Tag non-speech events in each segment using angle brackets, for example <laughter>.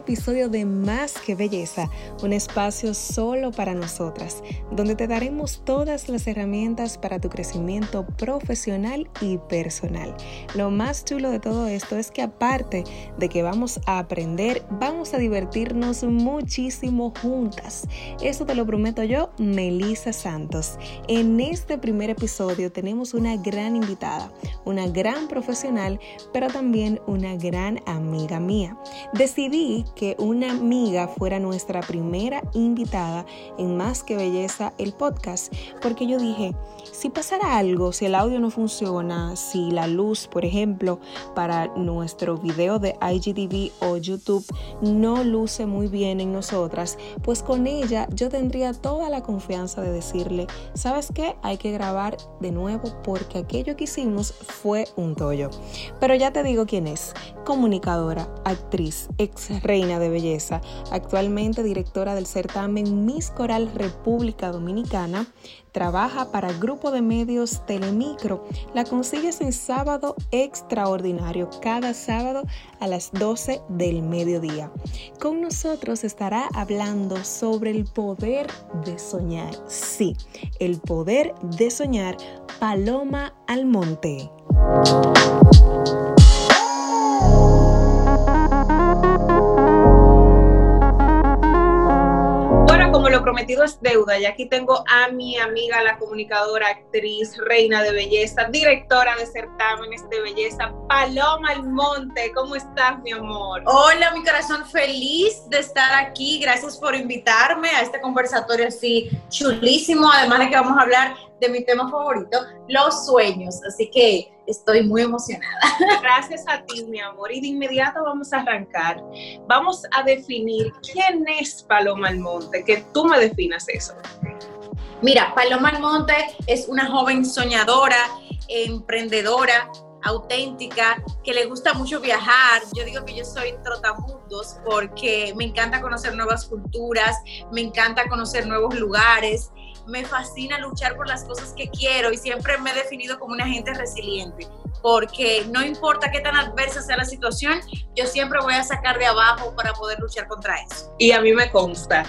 episodio de Más que Belleza, un espacio solo para nosotras, donde te daremos todas las herramientas para tu crecimiento profesional y personal. Lo más chulo de todo esto es que aparte de que vamos a aprender, vamos a divertirnos muchísimo juntas. Eso te lo prometo yo, Melissa Santos. En este primer episodio tenemos una gran invitada, una gran profesional, pero también una gran amiga mía decidí que una amiga fuera nuestra primera invitada en Más que Belleza, el podcast, porque yo dije, si pasara algo, si el audio no funciona, si la luz, por ejemplo, para nuestro video de IGTV o YouTube no luce muy bien en nosotras, pues con ella yo tendría toda la confianza de decirle, ¿sabes qué? Hay que grabar de nuevo porque aquello que hicimos fue un tollo. Pero ya te digo quién es, comunicadora, actriz, ex reina de belleza, actualmente directora del certamen Miss Coral República Dominicana, trabaja para Grupo de Medios Telemicro. La consigues en sábado extraordinario, cada sábado a las 12 del mediodía. Con nosotros estará hablando sobre el poder de soñar. Sí, el poder de soñar. Paloma Almonte. Prometido es deuda. Y aquí tengo a mi amiga, la comunicadora, actriz, reina de belleza, directora de certámenes de belleza, Paloma Almonte. ¿Cómo estás, mi amor? Hola, mi corazón, feliz de estar aquí. Gracias por invitarme a este conversatorio así chulísimo. Además de que vamos a hablar de mi tema favorito, los sueños. Así que estoy muy emocionada. <laughs> Gracias a ti, mi amor. Y de inmediato vamos a arrancar. Vamos a definir quién es Paloma Almonte, que tú me definas eso. Mira, Paloma Almonte es una joven soñadora, emprendedora, auténtica, que le gusta mucho viajar. Yo digo que yo soy trotamundos porque me encanta conocer nuevas culturas, me encanta conocer nuevos lugares me fascina luchar por las cosas que quiero y siempre me he definido como una gente resiliente, porque no importa qué tan adversa sea la situación, yo siempre voy a sacar de abajo para poder luchar contra eso. Y a mí me consta.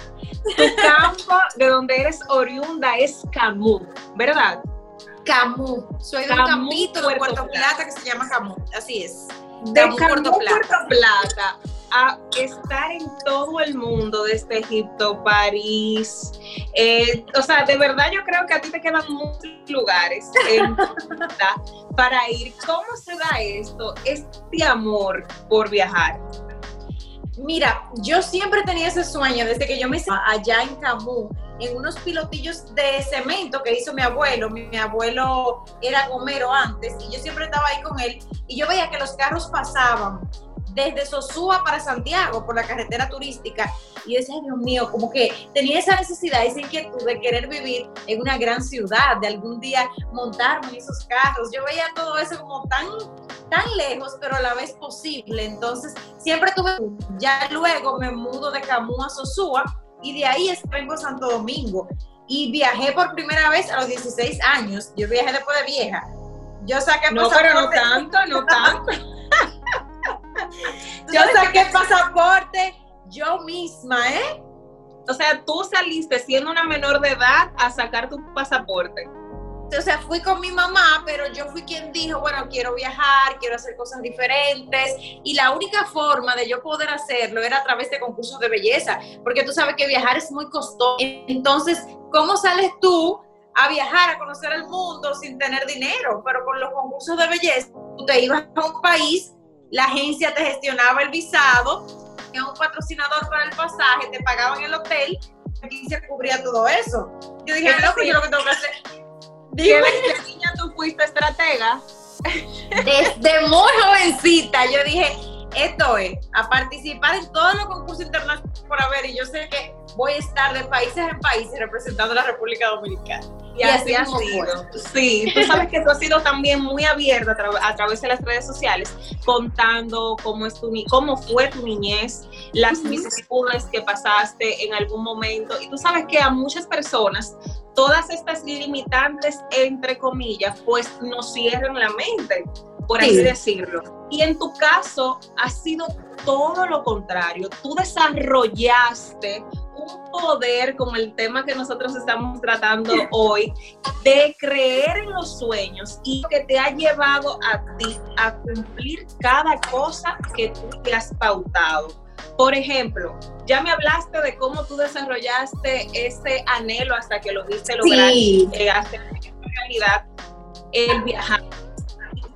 Tu <laughs> campo de donde eres oriunda es Camus, ¿verdad? Camus. Soy de un campito de Puerto Plata. que se llama Camus. Así es. De Camus, Puerto Plata a estar en todo el mundo, desde Egipto, París. Eh, o sea, de verdad yo creo que a ti te quedan muchos lugares para ir. ¿Cómo se da esto, este amor por viajar? Mira, yo siempre tenía ese sueño desde que yo me allá en Camus, en unos pilotillos de cemento que hizo mi abuelo. Mi, mi, abuelo era gomero antes y yo siempre estaba ahí con él y yo veía que los carros pasaban desde Sosúa para Santiago por la carretera turística. Y yo decía, Dios mío, como que tenía esa necesidad, esa inquietud de querer vivir en una gran ciudad, de algún día montarme en esos carros. Yo veía todo eso como tan, tan lejos, pero a la vez posible. Entonces, siempre tuve, ya luego me mudo de Camus a Sosúa y de ahí vengo a Santo Domingo. Y viajé por primera vez a los 16 años. Yo viajé después de vieja. Yo saqué No, pero no tanto, no tanto. <laughs> yo saqué pasaporte yo misma, ¿eh? O sea, tú saliste siendo una menor de edad a sacar tu pasaporte. O sea, fui con mi mamá, pero yo fui quien dijo, bueno, quiero viajar, quiero hacer cosas diferentes. Y la única forma de yo poder hacerlo era a través de concursos de belleza, porque tú sabes que viajar es muy costoso. Entonces, ¿cómo sales tú a viajar, a conocer el mundo sin tener dinero? Pero con los concursos de belleza, tú te ibas a un país la agencia te gestionaba el visado, tenía un patrocinador para el pasaje, te pagaban el hotel, y se cubría todo eso. Yo dije, no, pues yo lo que tengo que hacer. <laughs> Dime, ¿qué niña tú fuiste estratega? <laughs> Desde muy jovencita, yo dije, esto es, a participar en todos los concursos internacionales por haber, y yo sé que voy a estar de países en países representando a la República Dominicana. Y, así, ha sido. Sí, tú sabes que tú has sido también muy abierta a, través de las redes sociales, contando cómo, es tu, cómo fue tu niñez, las vicisitudes que pasaste en algún momento. Y tú sabes que a muchas personas todas estas limitantes, entre comillas, pues nos cierran la mente. por así decirlo. Y en tu caso ha sido todo lo contrario. Tú desarrollaste un poder como el tema que nosotros estamos tratando hoy, de creer en los sueños y que te ha llevado a ti a cumplir cada cosa que tú te has pautado. Por ejemplo, ya me hablaste de cómo tú desarrollaste ese anhelo hasta que lo viste lograr sí. eh, hacer realidad el viajar.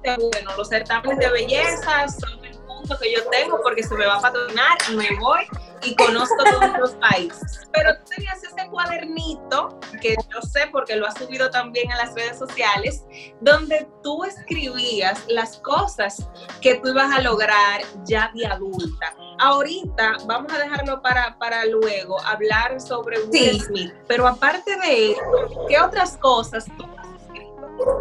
Bueno, los certámenes de belleza son el punto que yo tengo porque se me va a patrocinar y me voy y conozco todos los países. Pero tú tenías ese cuadernito, que yo sé porque lo has subido también a las redes sociales, donde tú escribías las cosas que tú ibas a lograr ya de adulta. Ahorita vamos a dejarlo para, para luego, hablar sobre Will Smith. Pero aparte de eso, ¿qué otras cosas tú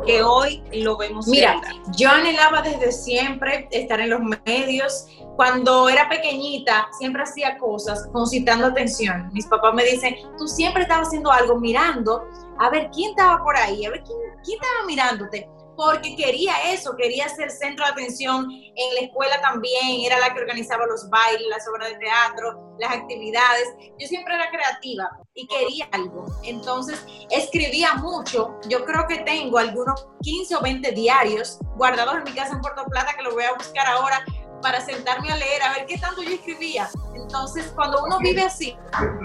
que hoy lo vemos. Mira, yo anhelaba desde siempre estar en los medios. Cuando era pequeñita, siempre hacía cosas concitando atención. Mis papás me dicen, tú siempre estabas haciendo algo, mirando, a ver quién estaba por ahí, a ver quién, quién estaba mirándote porque quería eso, quería ser centro de atención en la escuela también, era la que organizaba los bailes, las obras de teatro, las actividades. Yo siempre era creativa y quería algo. Entonces escribía mucho. Yo creo que tengo algunos 15 o 20 diarios guardados en mi casa en Puerto Plata que lo voy a buscar ahora para sentarme a leer, a ver qué tanto yo escribía. Entonces, cuando uno vive así,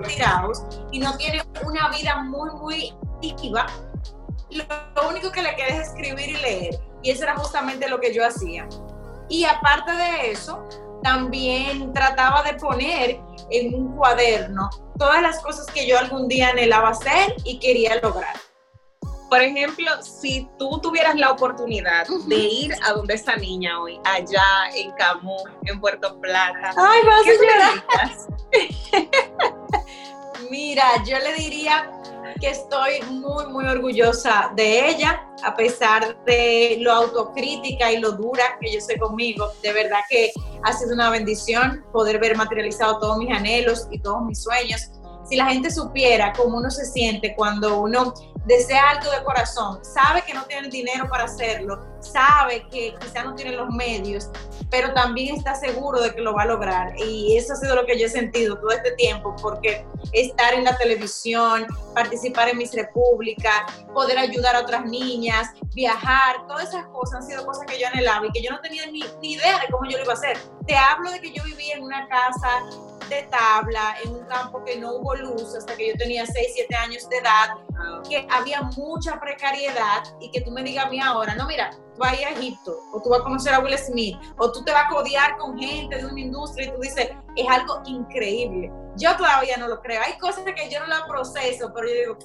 tirados, y no tiene una vida muy, muy activa, lo único que le queda es escribir y leer. Y eso era justamente lo que yo hacía. Y aparte de eso, también trataba de poner en un cuaderno todas las cosas que yo algún día anhelaba hacer y quería lograr. Por ejemplo, si tú tuvieras la oportunidad de ir a donde esa niña hoy, allá en Camus, en Puerto Plata, Ay, vas a. <laughs> Mira, yo le diría que estoy muy, muy orgullosa de ella, a pesar de lo autocrítica y lo dura que yo soy conmigo. De verdad que ha sido una bendición poder ver materializado todos mis anhelos y todos mis sueños. Si la gente supiera cómo uno se siente cuando uno desea algo de corazón, sabe que no tiene el dinero para hacerlo, sabe que quizá no tiene los medios, pero también está seguro de que lo va a lograr. Y eso ha sido lo que yo he sentido todo este tiempo, porque estar en la televisión, participar en Miss República, poder ayudar a otras niñas, viajar, todas esas cosas han sido cosas que yo anhelaba y que yo no tenía ni, ni idea de cómo yo lo iba a hacer. Te hablo de que yo vivía en una casa de tabla en un campo que no hubo luz hasta que yo tenía 6, 7 años de edad, que había mucha precariedad y que tú me digas a mí ahora, no, mira, tú vas a ir a Egipto o tú vas a conocer a Will Smith o tú te vas a codear con gente de una industria y tú dices, es algo increíble. Yo todavía no lo creo. Hay cosas que yo no las proceso, pero yo digo,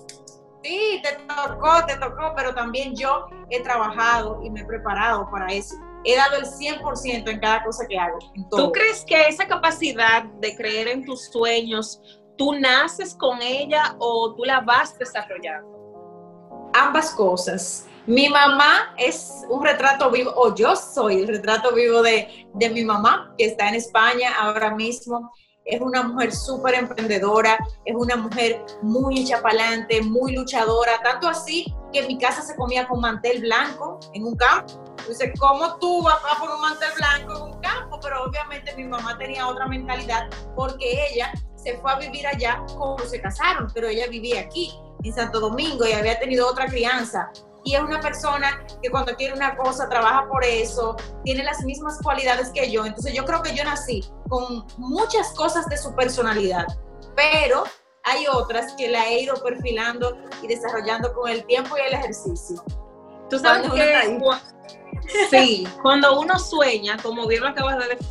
sí, te tocó, te tocó, pero también yo he trabajado y me he preparado para eso he dado el 100% en cada cosa que hago. ¿Tú crees que esa capacidad de creer en tus sueños, tú naces con ella o tú la vas desarrollando? Ambas cosas. Mi mamá es un retrato vivo, o yo soy el retrato vivo de, de mi mamá, que está en España ahora mismo es una mujer súper emprendedora, es una mujer muy hecha muy luchadora, tanto así que mi casa se comía con mantel blanco en un campo. Entonces, ¿cómo tú vas a poner un mantel blanco en un campo? Pero obviamente mi mamá tenía otra mentalidad porque ella se fue a vivir allá cuando se casaron, pero ella vivía aquí, en Santo Domingo, y había tenido otra crianza y es una persona que cuando quiere una cosa trabaja por eso, tiene las mismas cualidades que yo. Entonces yo creo que yo nací con muchas cosas de su personalidad, pero hay otras que la he ido perfilando y desarrollando con el tiempo y el ejercicio. Tú sabes que sí, cuando uno sueña, como bien lo acabas de decir,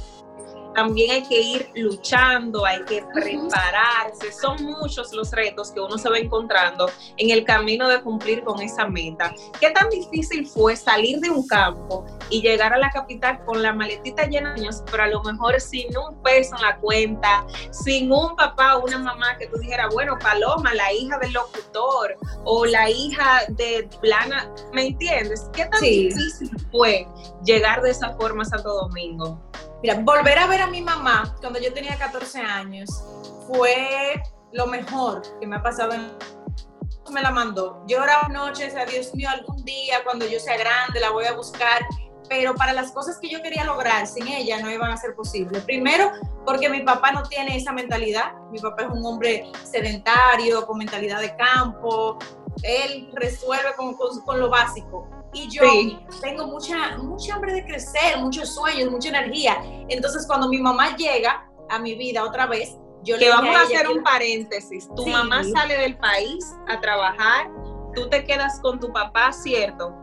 también hay que ir luchando, hay que prepararse. Son muchos los retos que uno se va encontrando en el camino de cumplir con esa meta. ¿Qué tan difícil fue salir de un campo y llegar a la capital con la maletita llena de años, pero a lo mejor sin un peso en la cuenta, sin un papá o una mamá que tú dijeras, bueno, Paloma, la hija del locutor o la hija de Plana, ¿me entiendes? ¿Qué tan difícil fue llegar de esa forma a Santo Domingo? Mira, volver a ver a mi mamá cuando yo tenía 14 años fue lo mejor que me ha pasado en me la mandó. Yo oraba noches a Dios mío, algún día cuando yo sea grande la voy a buscar. pero para las cosas que yo quería lograr sin ella no iban a ser posibles. Primero, porque mi papá no tiene esa mentalidad. Mi papá es un hombre sedentario, con mentalidad de campo. Él resuelve con, con, lo básico. Y yo tengo mucha, mucha hambre de crecer, muchos sueños, mucha energía. Entonces, cuando mi mamá llega a mi vida otra vez, yo que le vamos a, hacer un paréntesis. Tu mamá sale del país a trabajar, tú te quedas con tu papá, ¿cierto?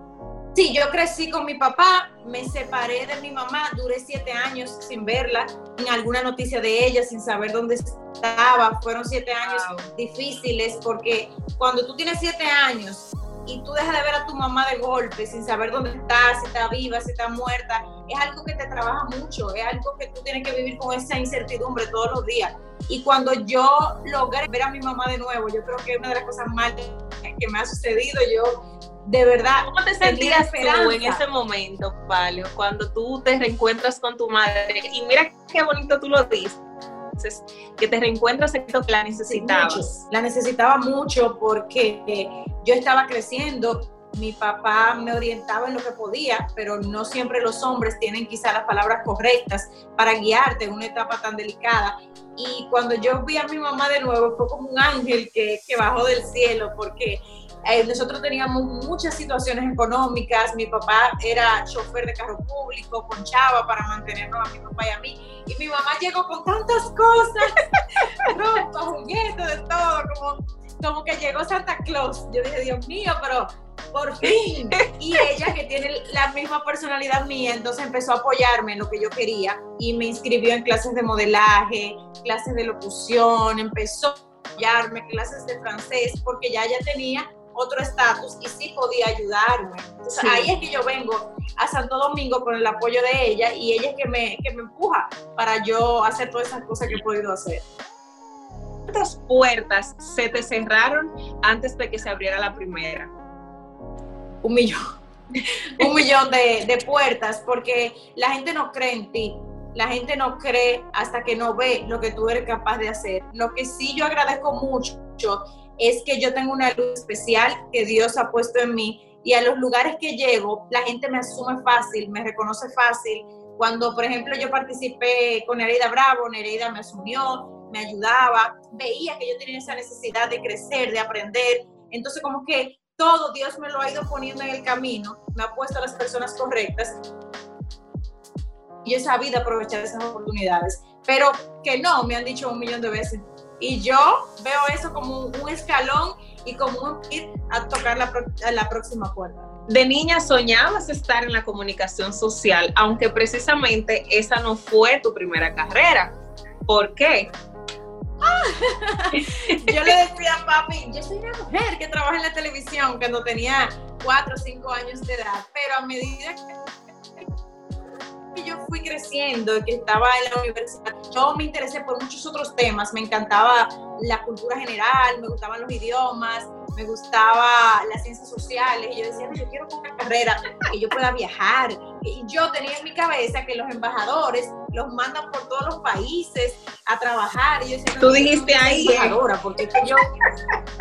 Sí, yo crecí con mi papá, me separé de mi mamá, duré siete años sin verla, sin alguna noticia de ella, sin saber dónde estaba. Fueron siete años difíciles porque cuando tú tienes siete años y tú dejas de ver a tu mamá de golpe sin saber dónde está, si está viva, si está muerta, es algo que te trabaja mucho, es algo que tú tienes que vivir con esa incertidumbre todos los días. Y cuando yo logré ver a mi mamá de nuevo, yo creo que es una de las cosas más que me ha sucedido. Yo de verdad. ¿Cómo te sentías tú en ese momento, Palio, cuando tú te reencuentras con tu madre? Y mira qué bonito tú lo dices, que te reencuentras en esto que la necesitabas. la necesitaba mucho porque yo estaba creciendo. Mi papá me orientaba en lo que podía, pero no siempre los hombres tienen quizá las palabras correctas para guiarte en una etapa tan delicada. Y cuando yo vi a mi mamá de nuevo, fue como un ángel que, que bajó del cielo, porque eh, nosotros teníamos muchas situaciones económicas, mi papá era chofer de carro público, ponchaba para mantenernos a mi papá y a mí, y mi mamá llegó con tantas cosas, <laughs> ropa, juguetes, de todo, como, como que llegó Santa Claus. Yo dije, Dios mío, pero por fin. Y ella, que tiene la misma personalidad mía, entonces empezó a apoyarme en lo que yo quería y me inscribió en clases de modelaje, clases de locución, empezó a apoyarme, clases de francés, porque ya ya tenía otro estatus y sí podía ayudarme. Entonces, ahí es que yo vengo a Santo Domingo con el apoyo de ella y ella es que me, que me empuja para yo hacer todas esas cosas que he podido hacer. ¿Cuántas puertas se te cerraron antes de que se abriera la primera? Un millón. <laughs> un millón de, de puertas porque la gente no cree en ti. La gente no cree hasta que no ve lo que tú eres capaz de hacer. Lo que sí yo agradezco mucho es que yo tengo una luz especial que Dios ha puesto en mí y a los lugares que llego, la gente me asume fácil, me reconoce fácil. Cuando, por ejemplo, yo participé con Nereida Bravo, Nereida me asumió, me ayudaba, veía que yo tenía esa necesidad de crecer, de aprender. Entonces, como que todo Dios me lo ha ido poniendo en el camino, me ha puesto a las personas correctas y he sabido aprovechar esas oportunidades. Pero que no, me han dicho un millón de veces, y yo veo eso como un escalón y como un ir a tocar la, la próxima puerta. De niña soñabas estar en la comunicación social, aunque precisamente esa no fue tu primera carrera. ¿Por qué? <laughs> yo le decía a papi, yo soy una mujer que trabaja en la televisión cuando tenía cuatro o cinco años de edad, pero a medida que que yo fui creciendo y que estaba en la universidad, yo me interesé por muchos otros temas. Me encantaba la cultura general, me gustaban los idiomas, me gustaba las ciencias sociales. Y yo decía, yo quiero una carrera que yo pueda viajar. Y yo tenía en mi cabeza que los embajadores los mandan por todos los países a trabajar. Y yo decía, Tú dijiste ahí. ¿eh? Embajadora, porque yo,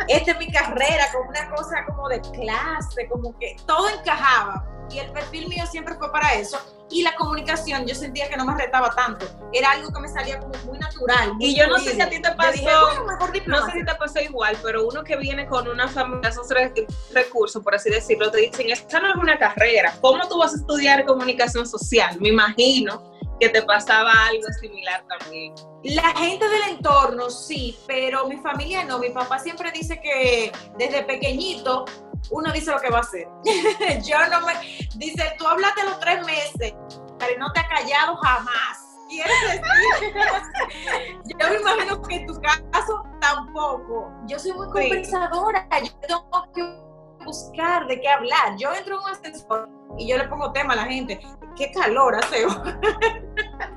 esta es mi carrera, como una cosa como de clase, como que todo encajaba. Y el perfil mío siempre fue para eso y la comunicación yo sentía que no me retaba tanto, era algo que me salía como muy natural. y yo no sé si a ti te pasó, no sé si te pasó igual, pero uno que viene con una familia, esos recursos, por así decirlo, te dicen, esta no es una carrera, ¿cómo tú vas a estudiar comunicación social? Me imagino que te pasaba algo similar también. La gente del entorno sí, pero mi familia no. Mi papá siempre dice que desde pequeñito uno dice lo que va a hacer. <laughs> Yo no me. Dice, tú hablaste los tres meses, pero no te ha callado jamás. Yo me imagino que en tu caso tampoco. Yo soy muy conversadora. Yo tengo que buscar de qué hablar. Yo entro en un ascensor y yo le pongo tema a la gente. Qué calor hace. <laughs>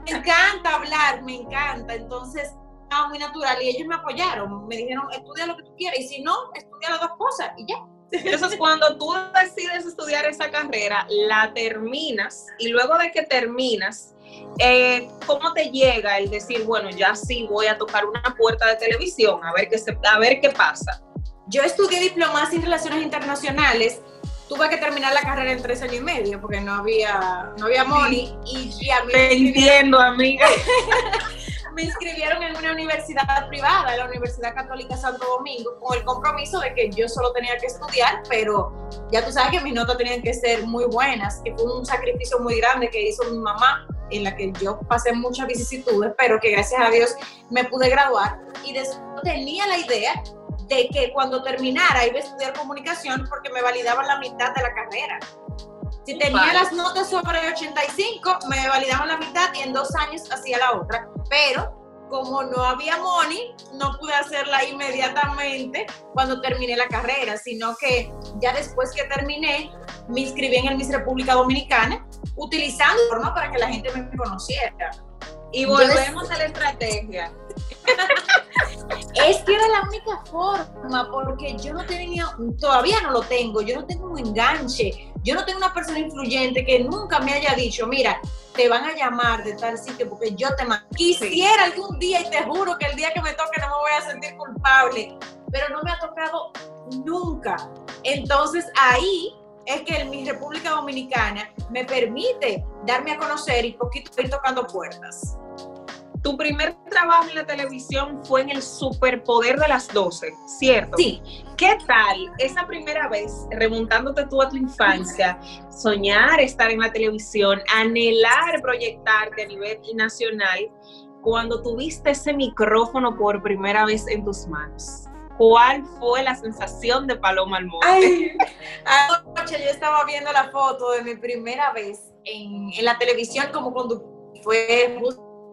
me encanta hablar, me encanta. Entonces, estaba muy natural y ellos me apoyaron. Me dijeron, estudia lo que tú quieras y si no, estudia las dos cosas y ya. Entonces, <laughs> cuando tú decides estudiar esa carrera, la terminas y luego de que terminas, eh, ¿cómo te llega el decir, bueno, ya sí voy a tocar una puerta de televisión, a ver qué, a ver qué pasa? Yo estudié diplomacia en relaciones internacionales tuve que terminar la carrera en tres años y medio porque no había, no había money y, a mí Te entiendo, amiga. <laughs> me inscribieron en una universidad privada, la Universidad Católica Santo Domingo, con el compromiso de que yo solo tenía que estudiar, pero ya tú sabes que mis notas tenían que ser muy buenas, que fue un sacrificio muy grande que hizo mi mamá, en la que yo pasé muchas vicisitudes, pero que gracias a Dios me pude graduar. Y después tenía la idea de que cuando terminara iba a estudiar comunicación porque me validaban la mitad de la carrera. Si tenía las notas sobre 85, me validaban la mitad y en dos años hacía la otra. Pero como no había money, no pude hacerla inmediatamente cuando terminé la carrera, sino que ya después que terminé, me inscribí en el Miss República Dominicana, utilizando forma para que la gente me conociera. Y volvemos a la estrategia. <laughs> es que era la única forma, porque yo no tenía, todavía no lo tengo, yo no tengo un enganche, yo no tengo una persona influyente que nunca me haya dicho, mira, te van a llamar de tal sitio porque yo te Quisiera algún día y te juro que el día que me toque no me voy a sentir culpable, pero no me ha tocado nunca. Entonces ahí es que en mi República Dominicana me permite darme a conocer y poquito ir tocando puertas. Tu primer trabajo en la televisión fue en el Superpoder de las 12, ¿cierto? Sí. ¿Qué tal esa primera vez, remontándote tú a tu infancia, soñar estar en la televisión, anhelar proyectarte a nivel nacional, cuando tuviste ese micrófono por primera vez en tus manos? ¿Cuál fue la sensación de Paloma Almonte? Ay, anoche yo estaba viendo la foto de mi primera vez en, en la televisión como conductor. Fue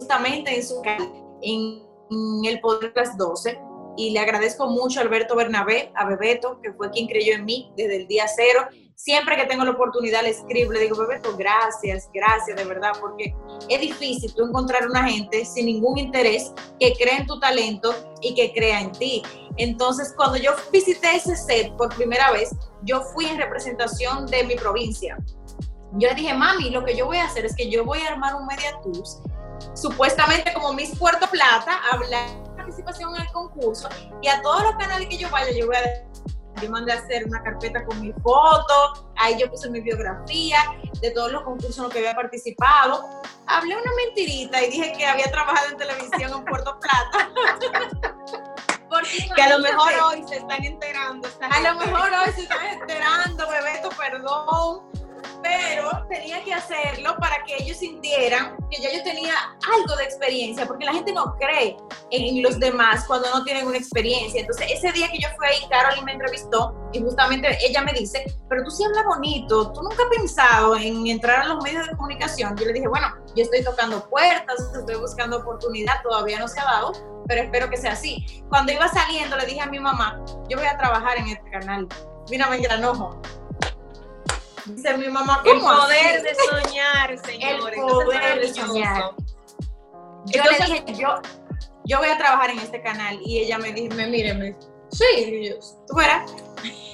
justamente en su canal, en, el Poder de las 12. Y le agradezco mucho a Alberto Bernabé, a Bebeto, que fue quien creyó en mí desde el día cero. Siempre que tengo la oportunidad le escribo, le digo, Bebeto, gracias, gracias, de verdad, porque es difícil tú encontrar una gente sin ningún interés que crea en tu talento y que crea en ti. Entonces, cuando yo visité ese set por primera vez, yo fui en representación de mi provincia. Yo le dije, mami, lo que yo voy a hacer es que yo voy a armar un media tours supuestamente como Miss Puerto Plata, hablar de participación en el concurso y a todos los canales que yo vaya, yo voy a yo mandé a hacer una carpeta con mi foto, ahí yo puse mi biografía de todos los concursos en los que había participado. Hablé una mentirita y dije que había trabajado en televisión en Puerto Plata. <laughs> que a lo mejor hoy se están enterando. A lo mejor hoy se están enterando, Bebeto, perdón pero tenía que hacerlo para que ellos sintieran que ya yo tenía algo de experiencia, porque la gente no cree en los demás cuando no tienen una experiencia. Entonces, ese día que yo fui ahí, Carolyn me entrevistó y justamente ella me dice, pero tú sí hablas bonito, tú nunca has pensado en entrar a los medios de comunicación. Yo le dije, bueno, yo estoy tocando puertas, estoy buscando oportunidad, todavía no se ha dado, pero espero que sea así. Cuando iba saliendo, le dije a mi mamá, yo voy a trabajar en este canal. Mira, me ojo Dice mi mamá, El poder de soñar, <laughs> señores. El poder de soñar. Yo le dije, yo, yo voy a trabajar en este canal. Y ella me dijo, mire, me sí, yo, tú verás.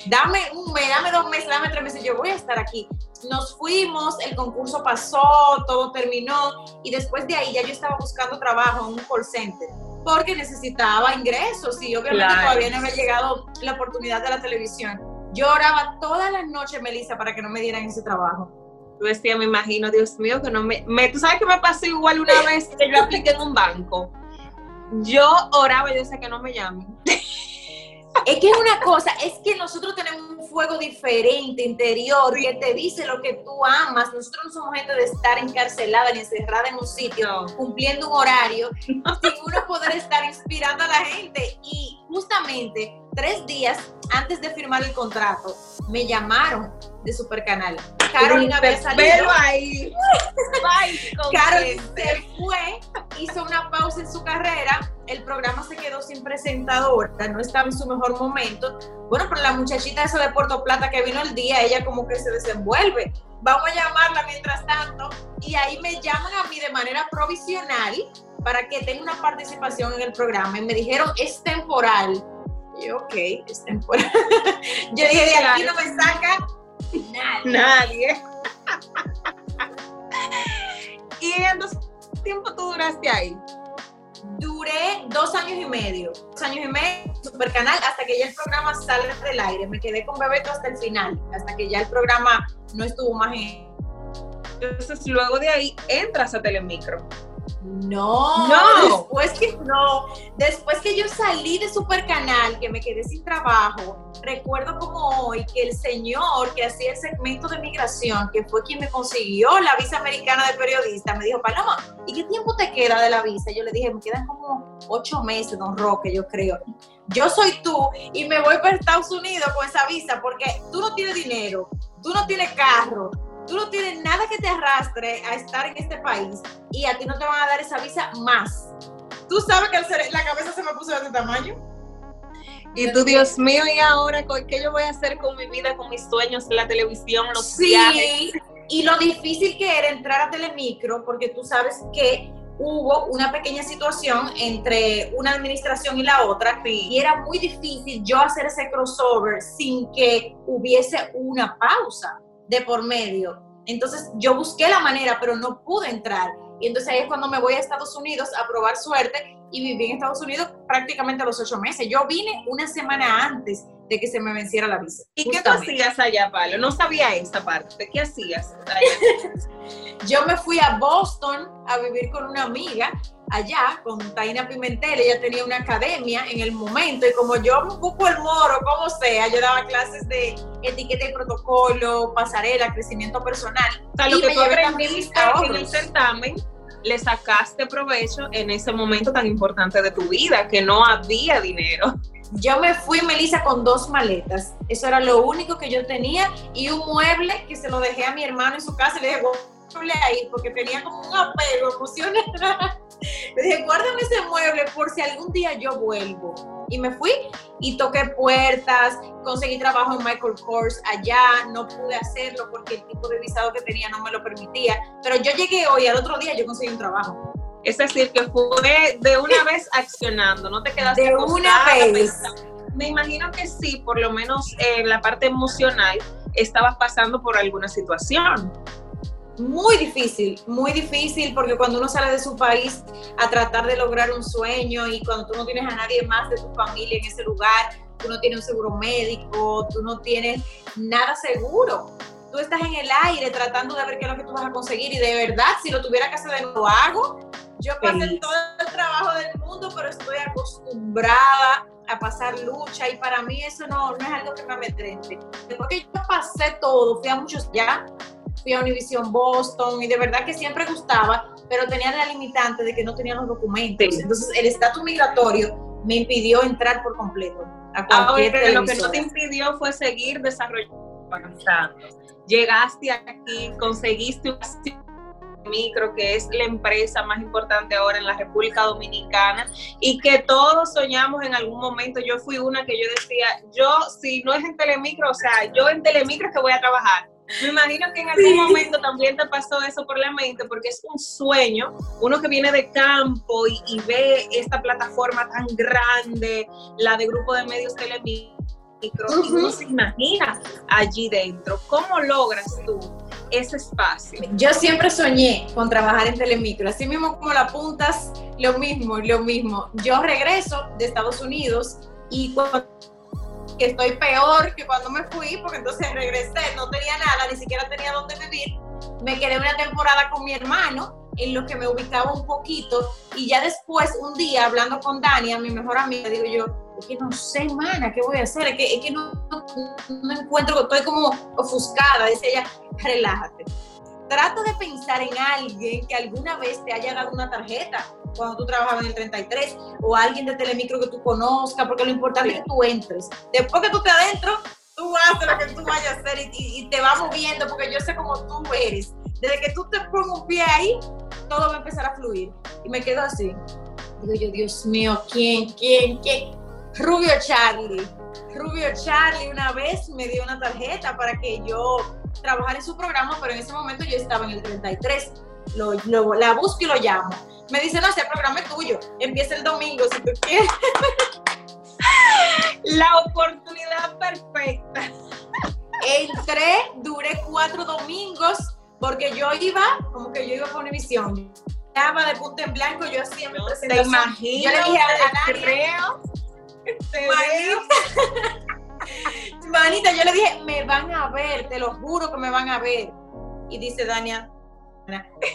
Dame un mes, dame dos meses, dame tres meses, yo voy a estar aquí. Nos fuimos, el concurso pasó, todo terminó y después de ahí ya yo estaba buscando trabajo en un call center porque necesitaba ingresos y obviamente todavía no había llegado la oportunidad de la televisión. Yo oraba todas las noches, Melissa, para que no me dieran ese trabajo. Tú decía, me imagino, Dios mío, que no me, me... Tú sabes que me pasó igual una vez que yo apliqué en un banco. Yo oraba y decía que no me llamen. Es que es una cosa, es que nosotros tenemos un fuego diferente interior que te dice lo que tú amas. Nosotros no somos gente de estar encarcelada ni encerrada en un sitio, cumpliendo un horario, <laughs> sin uno poder estar inspirando a la gente. Y justamente tres días antes de firmar el contrato, me llamaron de Supercanal. Carolina había salido. ahí. <laughs> Carolina se fue, hizo una pausa en su carrera, el programa se quedó sin presentadora, no estaba en su mejor momento. Bueno, pero la muchachita esa de Puerto Plata que vino el día, ella como que se desenvuelve. Vamos a llamarla mientras tanto. Y ahí me llaman a mí de manera provisional para que tenga una participación en el programa. Y me dijeron, es temporal yo, ok, es temporal. <laughs> yo dije, de aquí no me saca nadie. Nadie. <laughs> ¿Y en dos tiempo tú duraste ahí? Duré dos años y medio, dos años y medio, super canal, hasta que ya el programa sale del aire. Me quedé con Bebeto hasta el final, hasta que ya el programa no estuvo más en... Entonces, luego de ahí entras a Telemicro. No, no, después que no, después que yo salí de Super Canal, que me quedé sin trabajo, recuerdo como hoy que el señor que hacía el segmento de migración, que fue quien me consiguió la visa americana de periodista, me dijo, Paloma, ¿y qué tiempo te queda de la visa? Yo le dije, me quedan como ocho meses, don Roque, yo creo. Yo soy tú y me voy para Estados Unidos con esa visa porque tú no tienes dinero, tú no tienes carro, tú no tienes nada que te arrastre a estar en este país y a ti no te van a dar esa visa más. Tú sabes que la cabeza se me puso de este tamaño. Y tú, Dios mío, ¿y ahora qué yo voy a hacer con mi vida, con mis sueños, la televisión, los sí, Y lo difícil que era entrar a Telemicro, porque tú sabes que hubo una pequeña situación entre una administración y la otra, y era muy difícil yo hacer ese crossover sin que hubiese una pausa de por medio. Entonces yo busqué la manera, pero no pude entrar. Y entonces ahí es cuando me voy a Estados Unidos a probar suerte y viví en Estados Unidos prácticamente a los ocho meses. Yo vine una semana antes de que se me venciera la visa. ¿Y qué tú hacías allá, Pablo? No sabía esta parte. ¿Qué hacías? <laughs> yo me fui a Boston a vivir con una amiga allá con Taina Pimentel, ella tenía una academia en el momento y como yo ocupo el moro, como sea, yo daba clases de etiqueta y protocolo, pasarela, crecimiento personal. O sea, lo que tú aprendiste en el certamen, le sacaste provecho en ese momento tan importante de tu vida, que no había dinero. Yo me fui, Melissa, con dos maletas. Eso era lo único que yo tenía y un mueble que se lo dejé a mi hermano en su casa y le dije, porque tenía como un apego emocional. <laughs> Le dije, guárdame ese mueble por si algún día yo vuelvo. Y me fui y toqué puertas, conseguí trabajo en Michael Kors allá, no pude hacerlo porque el tipo de visado que tenía no me lo permitía, pero yo llegué hoy, al otro día yo conseguí un trabajo. Es decir, que fue de una vez accionando, no te quedaste de una vez. Me imagino que sí, por lo menos en la parte emocional, estabas pasando por alguna situación muy difícil, muy difícil, porque cuando uno sale de su país a tratar de lograr un sueño y cuando tú no tienes a nadie más de tu familia en ese lugar, tú no tienes un seguro médico, tú no tienes nada seguro. Tú estás en el aire tratando de ver qué es lo que tú vas a conseguir y de verdad, si lo tuviera que hacer de nuevo, hago. Yo pasé todo el trabajo del mundo, pero estoy acostumbrada a pasar lucha y para mí eso no, no es algo que me amedrente. Después que yo pasé todo, fui a muchos ya, fui a Univision Boston y de verdad que siempre gustaba, pero tenía la limitante de que no tenía los documentos. Entonces el estatus migratorio me impidió entrar por completo. A Ahora, lo que no te impidió fue seguir desarrollando. Llegaste aquí, conseguiste un micro, que es la empresa más importante ahora en la República Dominicana y que todos soñamos en algún momento. Yo fui una que yo decía, yo si no es en Telemicro, o sea, yo en Telemicro es que voy a trabajar. Me imagino que en algún momento también te pasó eso por la mente, porque es un sueño, uno que viene de campo y, ve esta plataforma tan grande, la de Grupo de Medios Telemicro, y uno se imagina allí dentro. ¿Cómo logras tú ese espacio? Yo siempre soñé con trabajar en Telemicro, así mismo como la apuntas, lo mismo, lo mismo. Yo regreso de Estados Unidos y cuando que estoy peor que cuando me fui, porque entonces regresé, no tenía nada, ni siquiera tenía dónde vivir. Me quedé una temporada con mi hermano, en lo que me ubicaba un poquito, y ya después, un día, hablando con Dania, mi mejor amiga, digo yo, es que no sé, mana, ¿qué voy a hacer? Es que, es que no, no, encuentro, estoy como ofuscada, dice ella, relájate. Trata de pensar en alguien que alguna vez te haya dado una tarjeta cuando tú trabajabas en el 33 o alguien de Telemicro que tú conozcas, porque lo importante es que tú entres. Después que tú te adentro, tú haces lo que tú vayas a hacer y, te va moviendo, porque yo sé cómo tú eres. Desde que tú te pongas un pie ahí, todo va a empezar a fluir. Y me quedo así. Digo yo, Dios mío, ¿quién, quién, quién? Rubio Charlie. Rubio Charlie una vez me dio una tarjeta para que yo trabajara en su programa, pero en ese momento yo estaba en el 33. Lo, lo, la busco y lo llamo me dice, no, ese programa es tuyo, empieza el domingo si tú quieres. <laughs> La oportunidad perfecta. Entré, duré cuatro domingos, porque yo iba, como que yo iba por Univisión. llegaba de punta en blanco, yo hacía mi presentación. Te imagino, yo le dije a, la creo, te <laughs> Manita, yo le dije, me van a ver, te lo juro que me van a ver. Y dice Dania,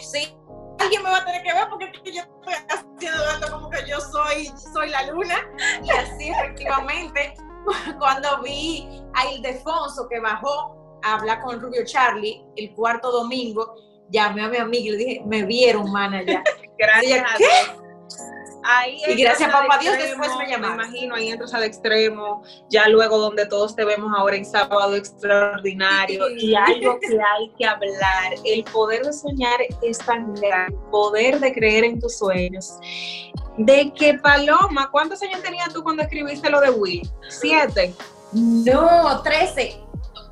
sí, alguien me va a tener que ver porque yo estoy haciendo esto como que yo soy, soy la luna. Y así efectivamente, <laughs> cuando vi a Ildefonso que bajó a hablar con Rubio Charlie el cuarto domingo, llamé a mi amiga y le dije, me vieron, mana, ya. <laughs> Gracias. ¿Qué? Y gracias papá Dios después me llamaron. Me imagino, ahí entras al extremo, ya luego donde todos te vemos ahora en sábado extraordinario y algo que hay que hablar, el poder de soñar es tan grande, el poder de creer en tus sueños. De que Paloma, ¿cuántos años tenías tú cuando escribiste lo de Will? ¿Siete? No, trece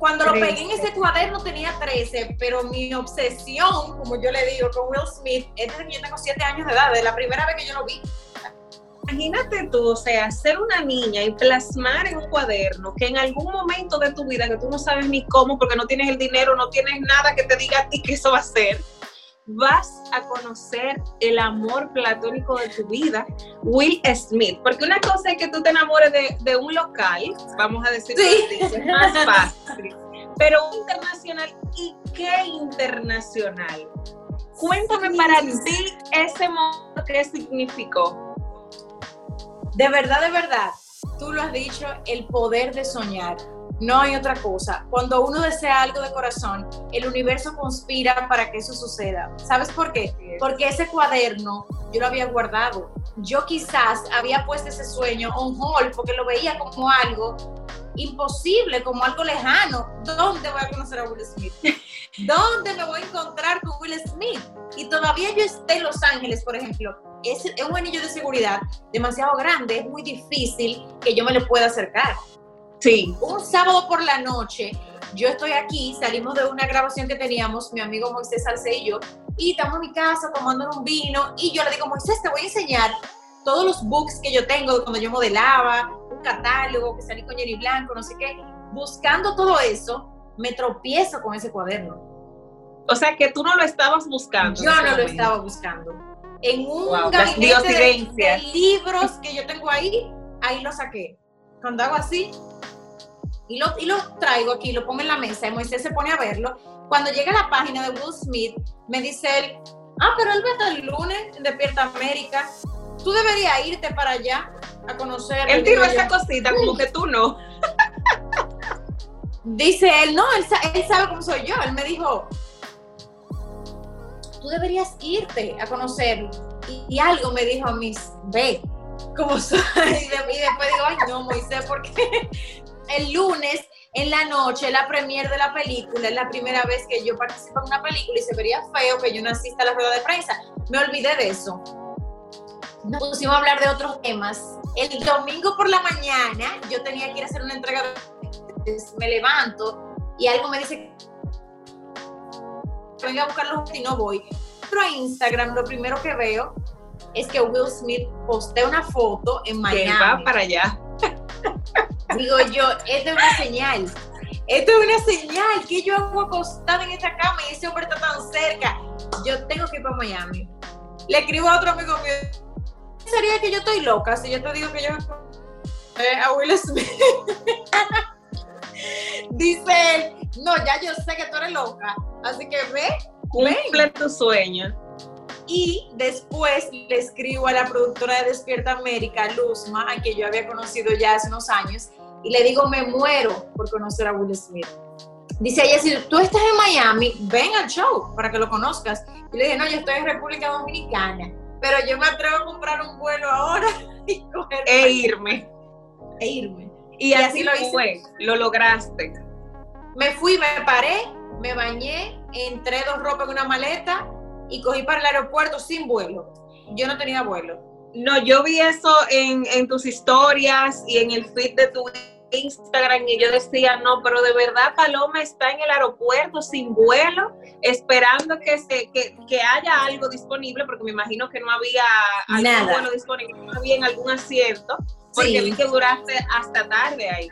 cuando lo pegué en ese cuaderno tenía 13, pero mi obsesión, como yo le digo, con Will Smith es desde que yo tengo 7 años de edad, de la primera vez que yo lo vi. Imagínate tú, o sea, ser una niña y plasmar en un cuaderno que en algún momento de tu vida, que tú no sabes ni cómo, porque no tienes el dinero, no tienes nada que te diga a ti que eso va a ser, vas a conocer el amor platónico de tu vida, Will Smith. Porque una cosa es que tú te enamores de, un local, vamos a decir es más fácil, pero internacional, ¿y qué internacional? Cuéntame para ti ese momento, ¿qué significó? De verdad, de verdad, tú lo has dicho, el poder de soñar no hay otra cosa. Cuando uno desea algo de corazón, el universo conspira para que eso suceda. ¿Sabes por qué? Porque ese cuaderno yo lo había guardado. Yo quizás había puesto ese sueño on hold porque lo veía como algo imposible, como algo lejano. ¿Dónde voy a conocer a Will Smith? <laughs> ¿Dónde me voy a encontrar con Will Smith? Y todavía yo esté en Los Ángeles, por ejemplo. Es, un anillo de seguridad demasiado grande, es muy difícil que yo me le pueda acercar. Sí. Un sábado por la noche, yo estoy aquí, salimos de una grabación que teníamos, mi amigo Moisés Salce y yo, y estamos en mi casa tomando un vino, y yo le digo, Moisés, te voy a enseñar todos los books que yo tengo cuando yo modelaba, un catálogo, que salí con Jerry Blanco, no sé qué. Buscando todo eso, me tropiezo con ese cuaderno. O sea, que tú no lo estabas buscando. Yo no lo estaba buscando. En un gabinete de, de libros que yo tengo ahí, ahí lo saqué. Cuando hago así, y lo, y lo traigo aquí, lo pongo en la mesa y Moisés se pone a verlo. Cuando llega a la página de Will Smith, me dice él, ah, pero él va el lunes en Despierta América. Tú deberías irte para allá a conocer. Él tiró esa cosita, como que tú no. Dice él, no, él, él sabe cómo soy yo. Él me dijo, tú deberías irte a conocer. Y, algo me dijo a mí, ve, como soy. <laughs> Y, después digo, ay, no, Moisés, ¿por qué? El lunes en la noche, la premier de la película, es la primera vez que yo participo en una película y se vería feo que yo no asista a la rueda de prensa. Me olvidé de eso. Nos pusimos a hablar de otros temas. El domingo por la mañana yo tenía que ir a hacer una entrega. Me levanto y algo me dice venga a buscarlo y no voy. Pero a Instagram lo primero que veo es que Will Smith postea una foto en Miami. Que va para allá. Digo yo, esto es una señal. Esto es una señal que yo hago acostada en esta cama y ese hombre está tan cerca. Yo tengo que ir para Miami. Le escribo a otro amigo mío. Sería que yo estoy loca si yo te digo que yo eh, a Will Smith. <laughs> Dice él, no, ya yo sé que tú eres loca. Así que ve, cumple tu sueño. Y después le escribo a la productora de Despierta América, Luzma, a quien yo había conocido ya hace unos años, y le digo, me muero por conocer a Will Smith. Dice ella, si tú estás en Miami, ven al show para que lo conozcas. Y le dije, no, yo estoy en República Dominicana, pero yo me atrevo a comprar un vuelo ahora <laughs> y coger e irme. E irme. Y, así, lo fue, lo lograste. Me fui, me paré, me bañé, entré dos ropas en una maleta y cogí para el aeropuerto sin vuelo. Yo no tenía vuelo. No, yo vi eso en, en tus historias y en el feed de tu Instagram y yo decía, no, pero de verdad Paloma está en el aeropuerto sin vuelo, esperando que, se, que, que haya algo disponible, porque me imagino que no había algún vuelo disponible, no había en algún asiento, porque vi que duraste hasta tarde ahí.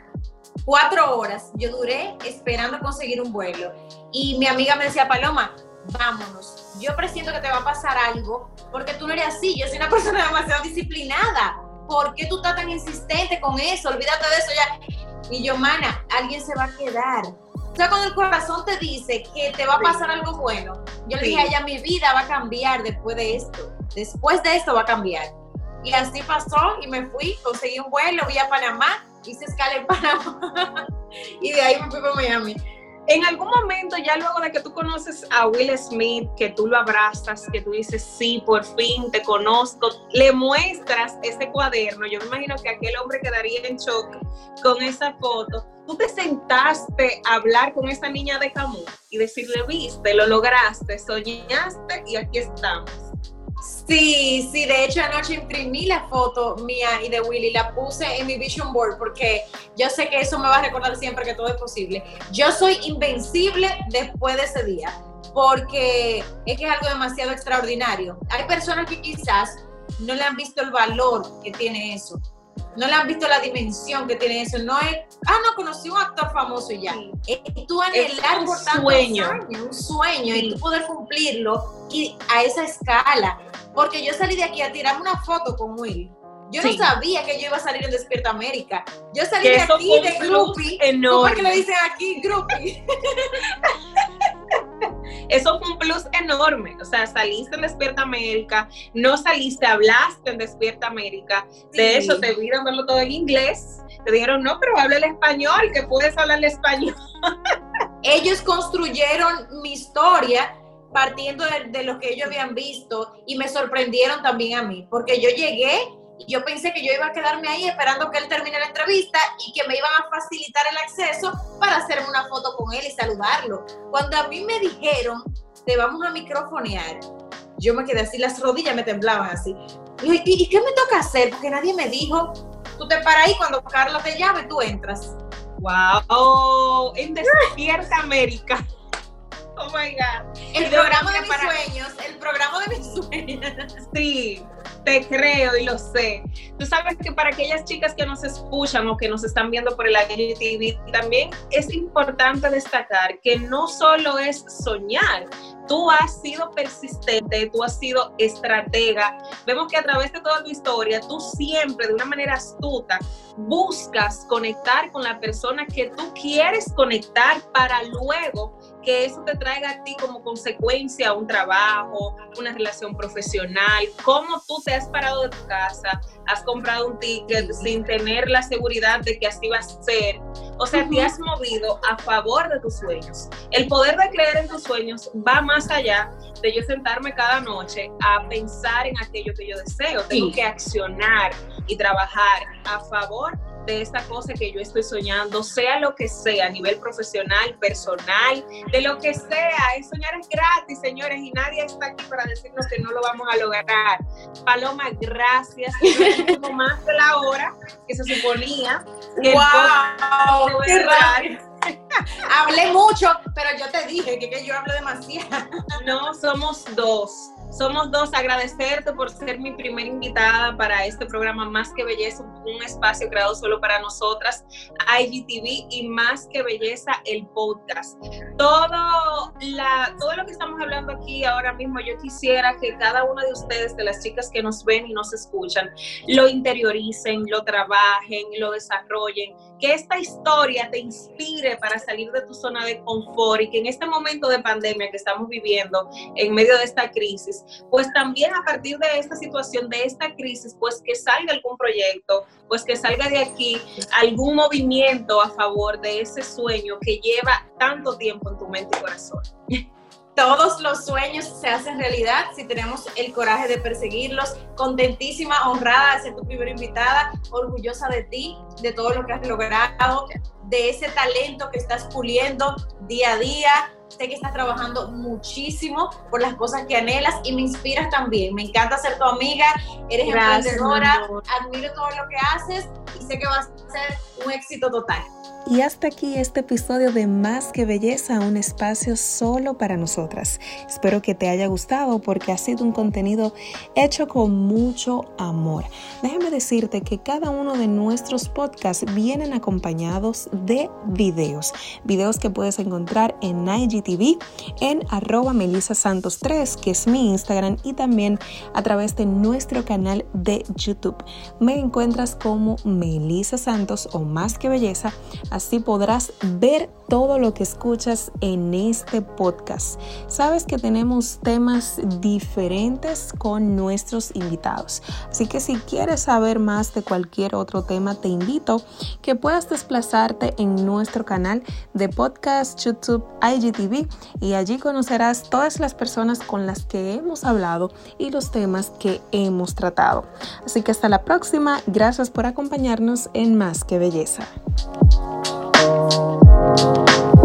Cuatro horas yo duré esperando conseguir un vuelo. Y mi amiga me decía, Paloma, vámonos. Yo presiento que te va a pasar algo porque tú no eres así. Yo soy una <laughs> persona demasiado disciplinada. ¿Por qué tú estás tan insistente con eso? Olvídate de eso ya. Y yo, mana, alguien se va a quedar. O sea, cuando el corazón te dice que te va a pasar algo bueno, yo le dije a ella, mi vida va a cambiar después de esto. Después de esto va a cambiar. Y así pasó y me fui, conseguí un vuelo, vi a Panamá, hice escala en <laughs> Panamá y de ahí me fui para Miami. En algún momento, ya luego de que tú conoces a Will Smith, que tú lo abrazas, que tú dices, sí, por fin te conozco, le muestras ese cuaderno, yo me imagino que aquel hombre quedaría en shock con esa foto. Tú te sentaste a hablar con esa niña de Camus y decirle, viste, lo lograste, soñaste y aquí estamos. Sí, sí, de hecho anoche imprimí la foto mía y de Willy, la puse en mi vision board porque yo sé que eso me va a recordar siempre que todo es posible. Yo soy invencible después de ese día porque es que es algo demasiado extraordinario. Hay personas que quizás no le han visto el valor que tiene eso no le han visto la dimensión que tiene eso. No es, ah, no, conocí un actor famoso y ya. Es tú anhelar por tantos sueño. años, un sueño, y tú poder cumplirlo y a esa escala. Porque yo salí de aquí a tirar una foto con Will. Yo no sabía que yo iba a salir en Despierta América. Yo salí de aquí de Groupie. ¿Por qué le dicen aquí Groupie? <laughs> Eso fue un plus enorme. O sea, saliste en Despierta América, no saliste, hablaste en Despierta América. De hecho, te vieron verlo todo en inglés. Te dijeron, no, pero habla el español, que puedes hablar el español. <laughs> Ellos construyeron mi historia partiendo de, de, lo que ellos habían visto y me sorprendieron también a mí, porque yo llegué y yo pensé que yo iba a quedarme ahí esperando que él termine la entrevista y que me iban a facilitar el acceso para hacerme una foto con él y saludarlo. Cuando a mí me dijeron, te vamos a microfonear, yo me quedé así, las rodillas me temblaban así. Y, ¿y, qué me toca hacer? Porque nadie me dijo, tú te paras ahí, cuando Carlos te llame, tú entras. ¡Wow! En <laughs> Despierta América. Oh my God. El programa de mis sueños, el programa de mis <laughs> sueños. Sí, te creo y lo sé. Tú sabes que para aquellas chicas que nos escuchan o que nos están viendo por el TV, también es importante destacar que no solo es soñar, tú has sido persistente, tú has sido estratega. Vemos que a través de toda tu historia, tú siempre de una manera astuta buscas conectar con la persona que tú quieres conectar para luego que eso te traiga a ti como consecuencia un trabajo, una relación profesional, cómo tú te has parado de tu casa, has comprado un ticket sin tener la seguridad de que así va a ser. O sea, te has movido a favor de tus sueños. El poder de creer en tus sueños va más allá de yo sentarme cada noche a pensar en aquello que yo deseo. Tengo que accionar y trabajar a favor de esta cosa que yo estoy soñando, sea lo que sea, a nivel profesional, personal, de lo que sea. Es soñar es gratis, señores, y nadie está aquí para decirnos que no lo vamos a lograr. Paloma, gracias. Como más de la hora que se suponía. Que ¡Wow! ¡Qué Hablé mucho, pero yo te dije que, que yo hablo demasiado. No, somos dos. Somos dos, agradecerte por ser mi primera invitada para este programa Más que Belleza, un espacio creado solo para nosotras, IGTV y Más que Belleza, el podcast. Todo, la, todo lo que estamos hablando aquí ahora mismo, yo quisiera que cada una de ustedes, de las chicas que nos ven y nos escuchan, lo interioricen, lo trabajen, lo desarrollen, que esta historia te inspire para salir de tu zona de confort y que en este momento de pandemia que estamos viviendo, en medio de esta crisis, pues también a partir de esta situación, de esta crisis, pues que salga algún proyecto, pues que salga de aquí algún movimiento a favor de ese sueño que lleva tanto tiempo en tu mente y corazón. <laughs> Todos los sueños se hacen realidad si tenemos el coraje de perseguirlos. Contentísima, honrada de ser tu primera invitada, orgullosa de ti, de todo lo que has logrado, de ese talento que estás puliendo día a día sé que estás trabajando muchísimo por las cosas que anhelas y me inspiras también. Me encanta ser tu amiga, eres emprendedora, admiro todo lo que haces y sé que vas a ser un éxito total. Y hasta aquí este episodio de Más que Belleza, un espacio solo para nosotras. Espero que te haya gustado porque ha sido un contenido hecho con mucho amor. Déjame decirte que cada uno de nuestros podcasts vienen acompañados de videos. Videos que puedes encontrar en IGTV, en arroba Santos 3, que es mi Instagram, y también a través de nuestro canal de YouTube. Me encuentras como Melissa Santos o Más que Belleza Así podrás ver todo lo que escuchas en este podcast. Sabes que tenemos temas diferentes con nuestros invitados. Así que si quieres saber más de cualquier otro tema, te invito que puedas desplazarte en nuestro canal de podcast YouTube IGTV y allí conocerás todas las personas con las que hemos hablado y los temas que hemos tratado. Así que hasta la próxima. Gracias por acompañarnos en Más que Belleza. Thank you.